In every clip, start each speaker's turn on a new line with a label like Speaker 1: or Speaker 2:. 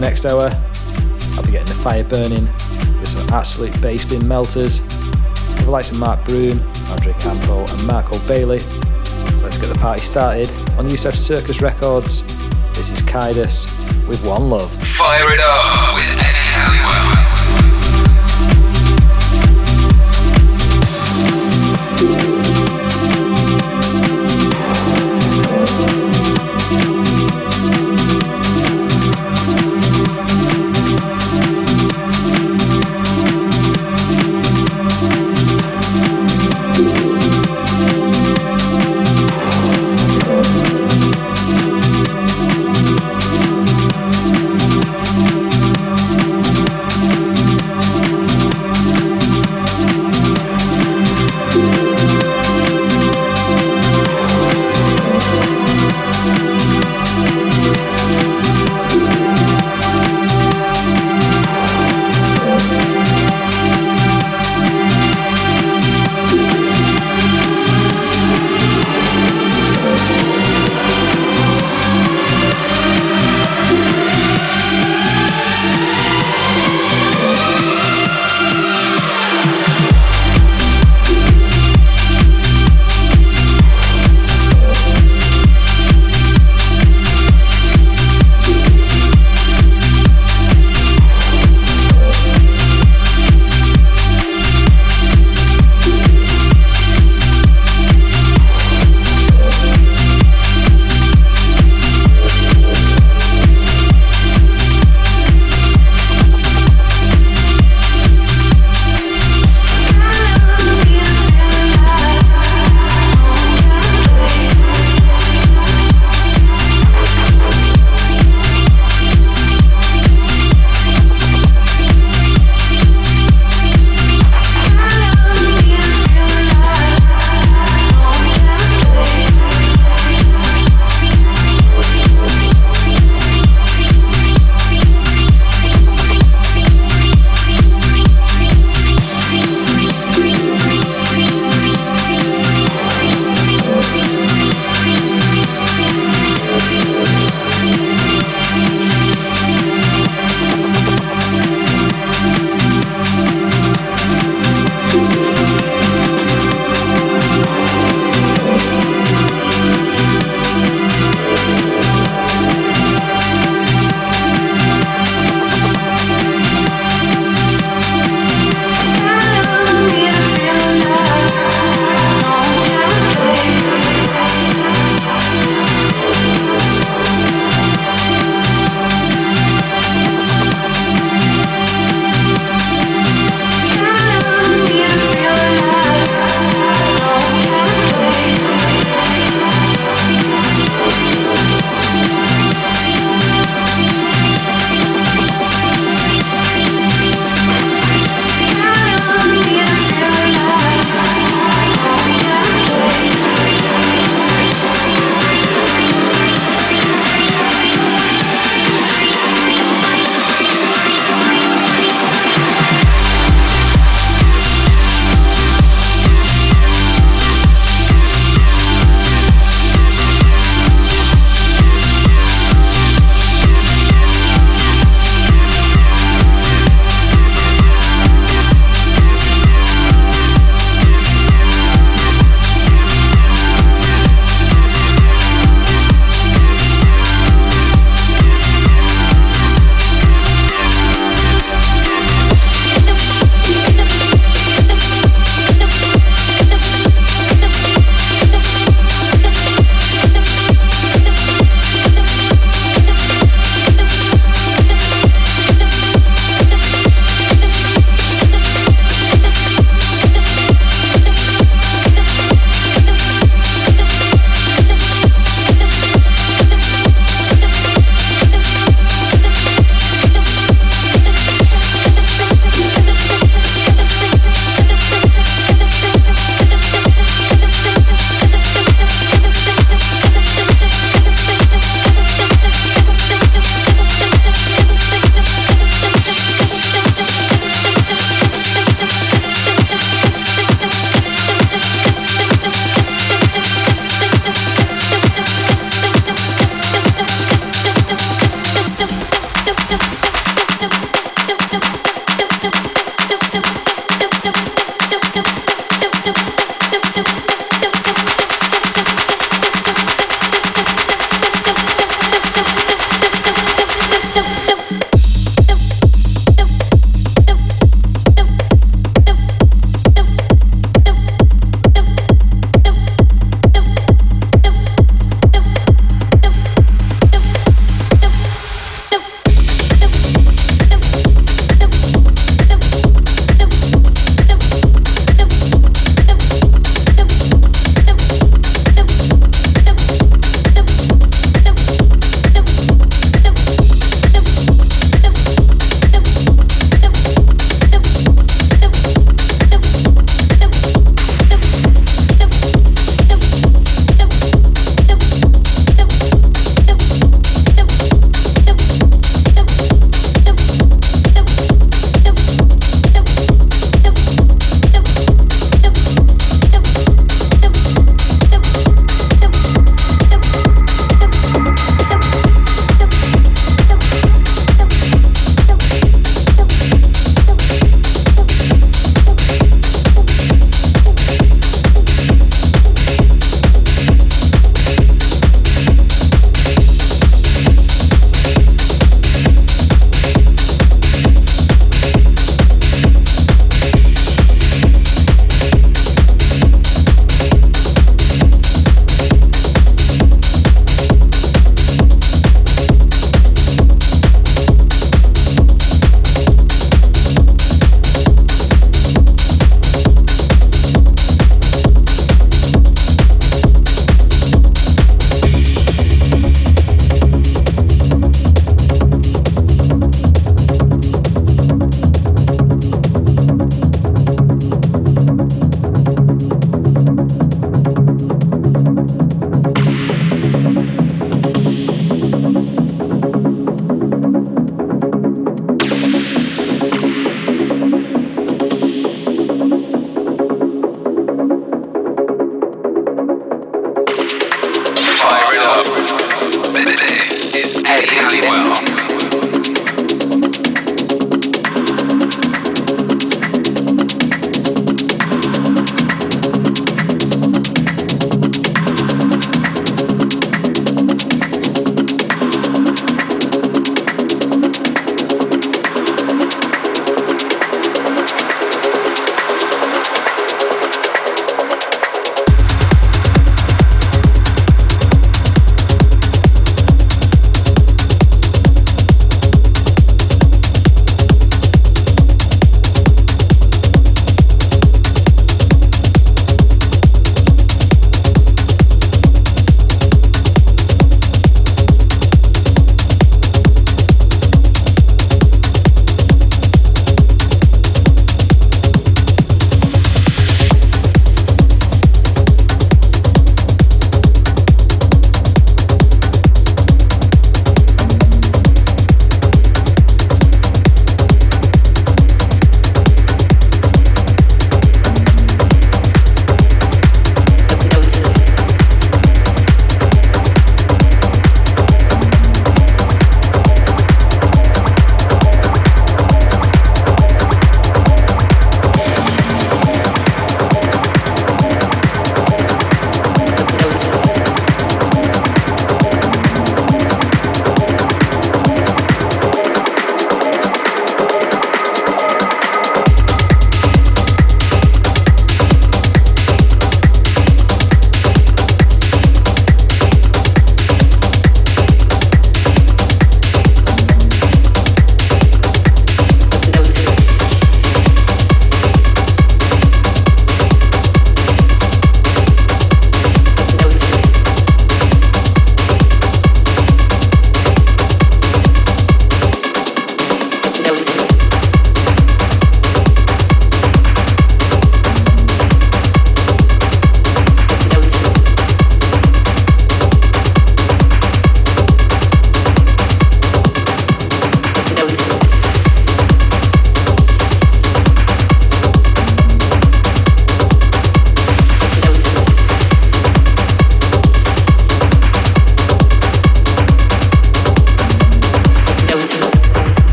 Speaker 1: the next hour, I'll be getting the fire burning with some absolute bass bin melters. With the likes of Mark Broom, Andre Campo, and Marco Bailey. So let's get the party started on Yousef Circus Records. This is Kaidus with One Love.
Speaker 2: Fire it up with Eddie Halliwell.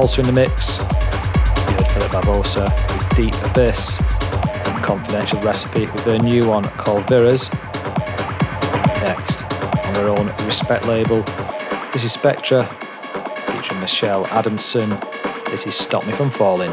Speaker 1: In the mix. You heard Philip Barbosa with Deep Abyss, Confidential Recipe with their new one called Viras. Next, on their own Respekt label, this is Spektre featuring Michelle Adamson. This is Stop Me From Falling.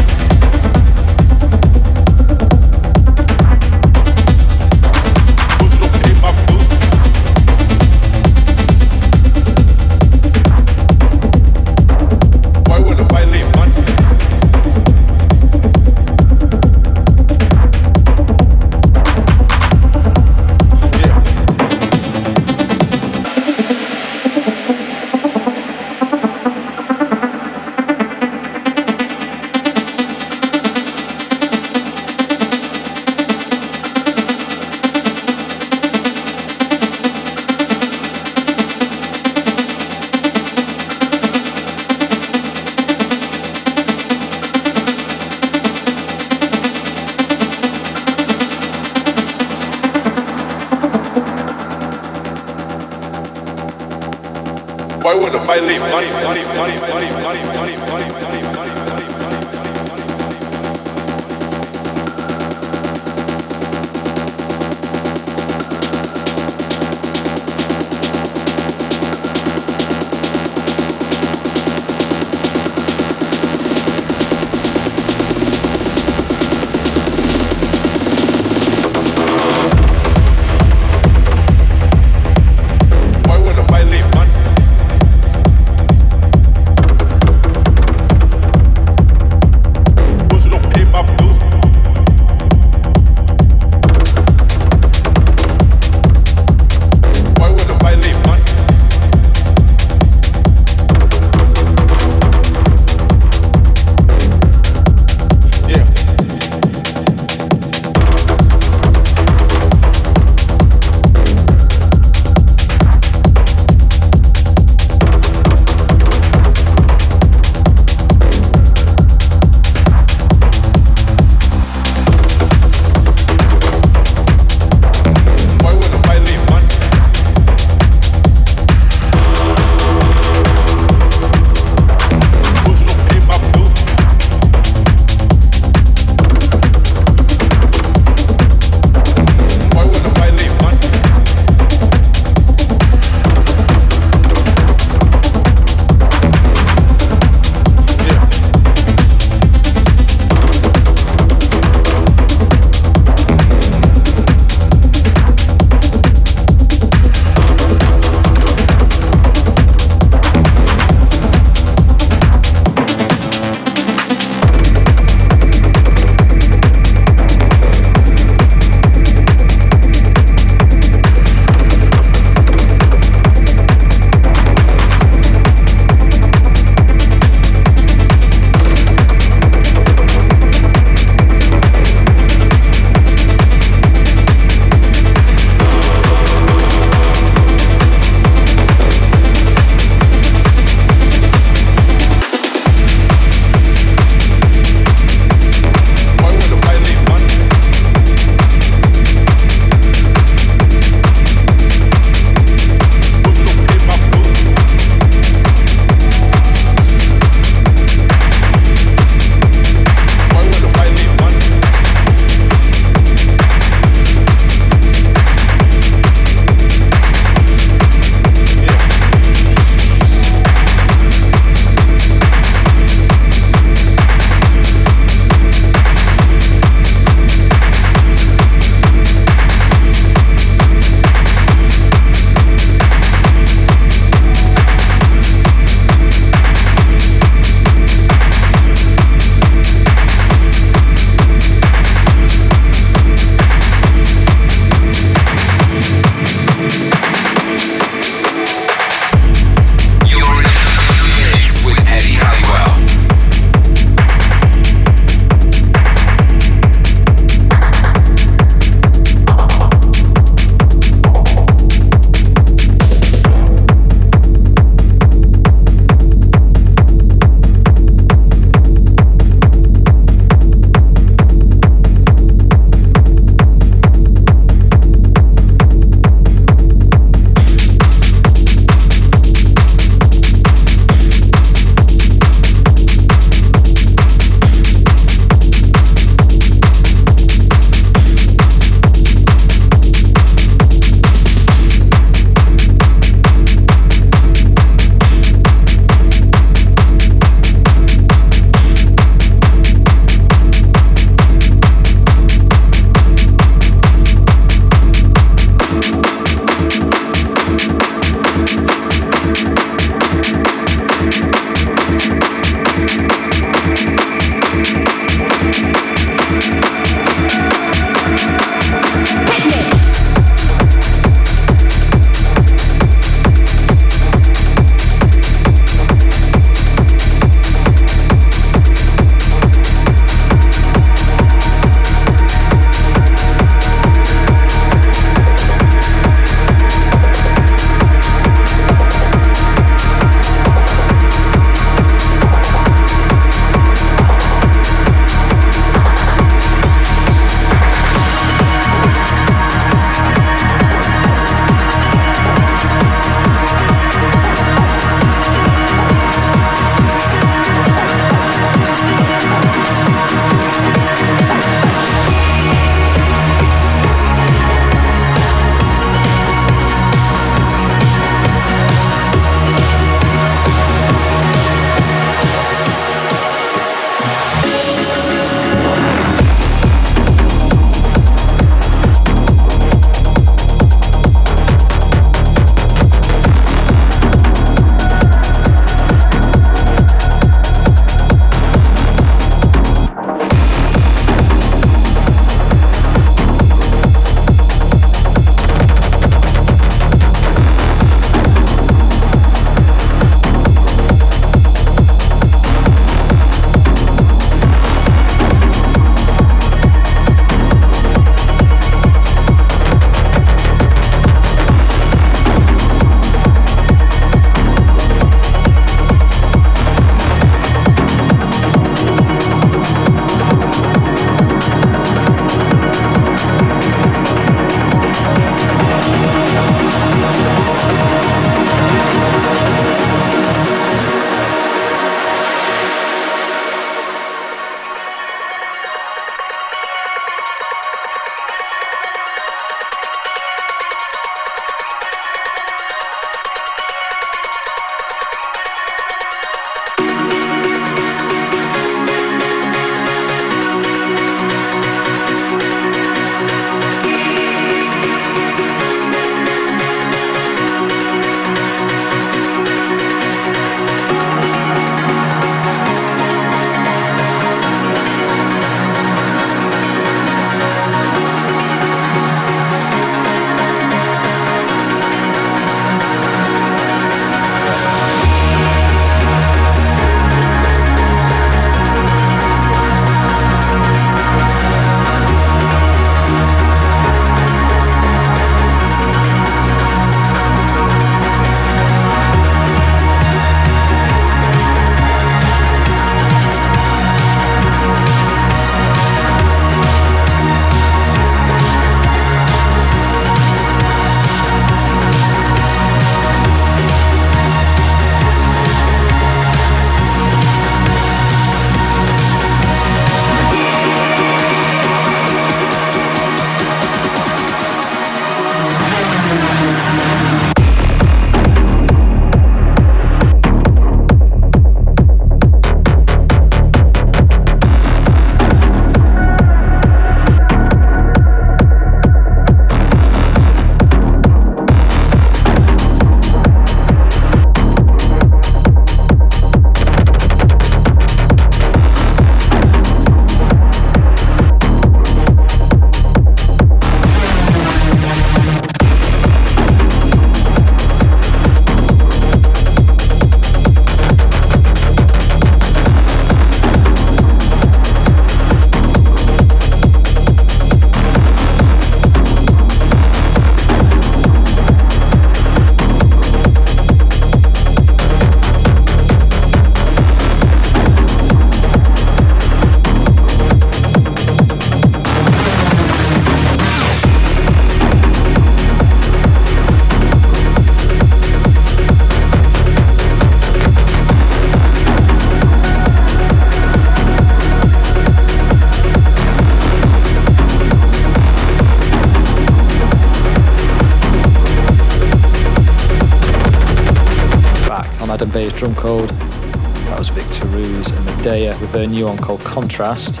Speaker 1: Drum code. That was Victor Ruiz and Medea with their new one called Contrast.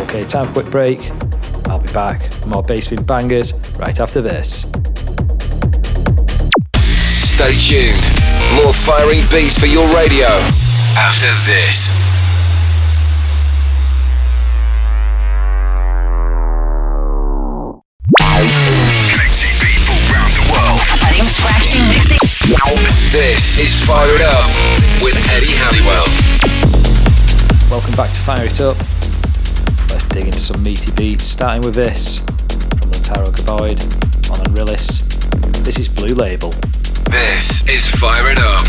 Speaker 1: Okay, time for quick break. I'll be back more Bassbin bangers right after this.
Speaker 2: Stay tuned. More firing beats for your radio after this. Fire It Up with Eddie Halliwell.
Speaker 1: Welcome back to Fire It Up. Let's dig into some meaty beats, starting with this from Lataro Gaboid on Unrillis. This is Blue Label.
Speaker 2: This is Fire It Up.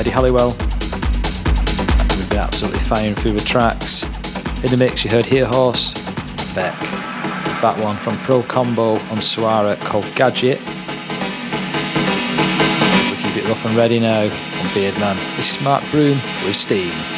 Speaker 1: Eddie Halliwell. We've been absolutely firing through the tracks. In the mix, you heard Here Horse, Beck, that one from Pro Combo on Suara called Gadget. We keep it rough and ready now on Beardman. This is Mark Broom with Steam.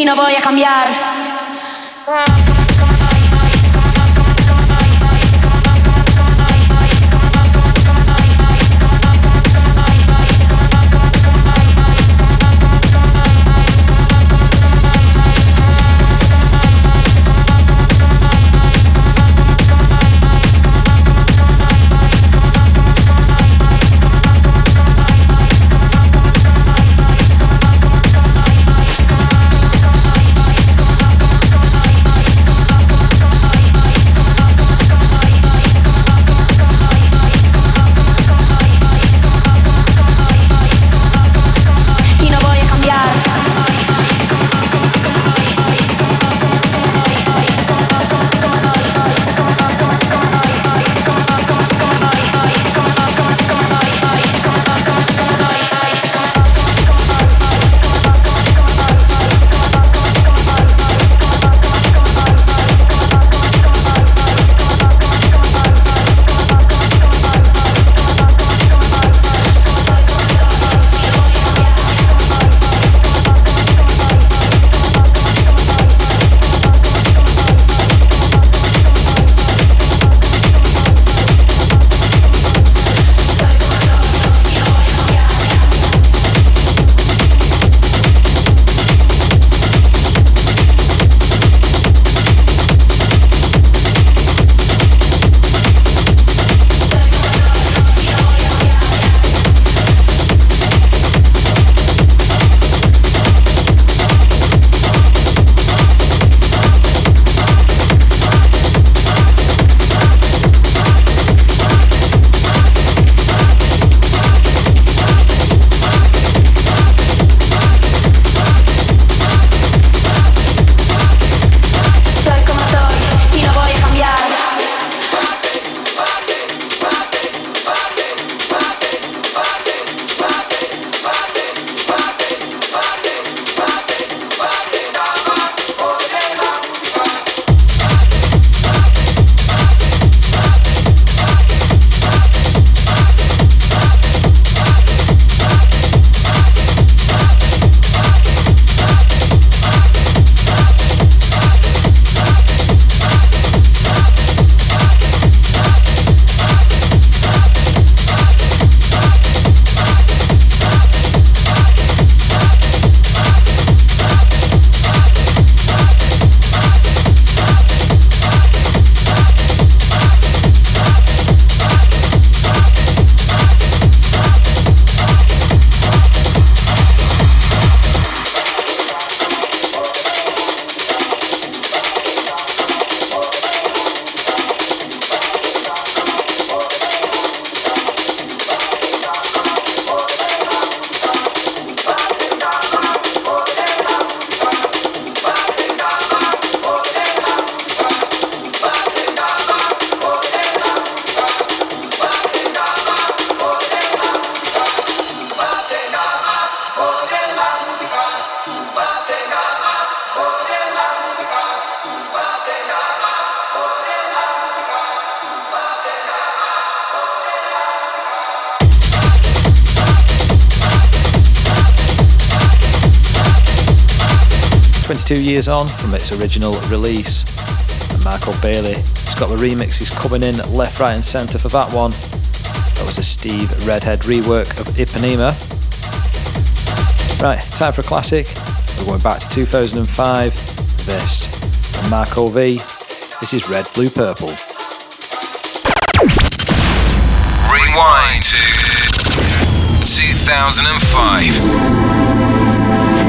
Speaker 3: Y no voy a cambiar.
Speaker 1: Two years on from its original release. And Marco Bailey has got the remixes coming in left, right, and centre for that one. That was a Steve Redhead rework of Ipanema. Right, time for a classic. We're going back to 2005 this. And Marco V. This is Red, Blue, Purple.
Speaker 2: Rewind to 2005.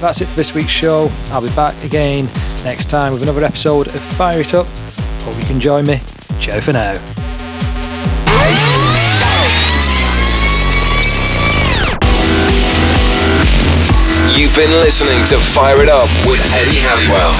Speaker 1: That's it for this week's show. I'll be back again next time with another episode of Fire It Up. Hope you can join me. Ciao for now.
Speaker 2: You've been listening to Fire It Up with Eddie Halliwell.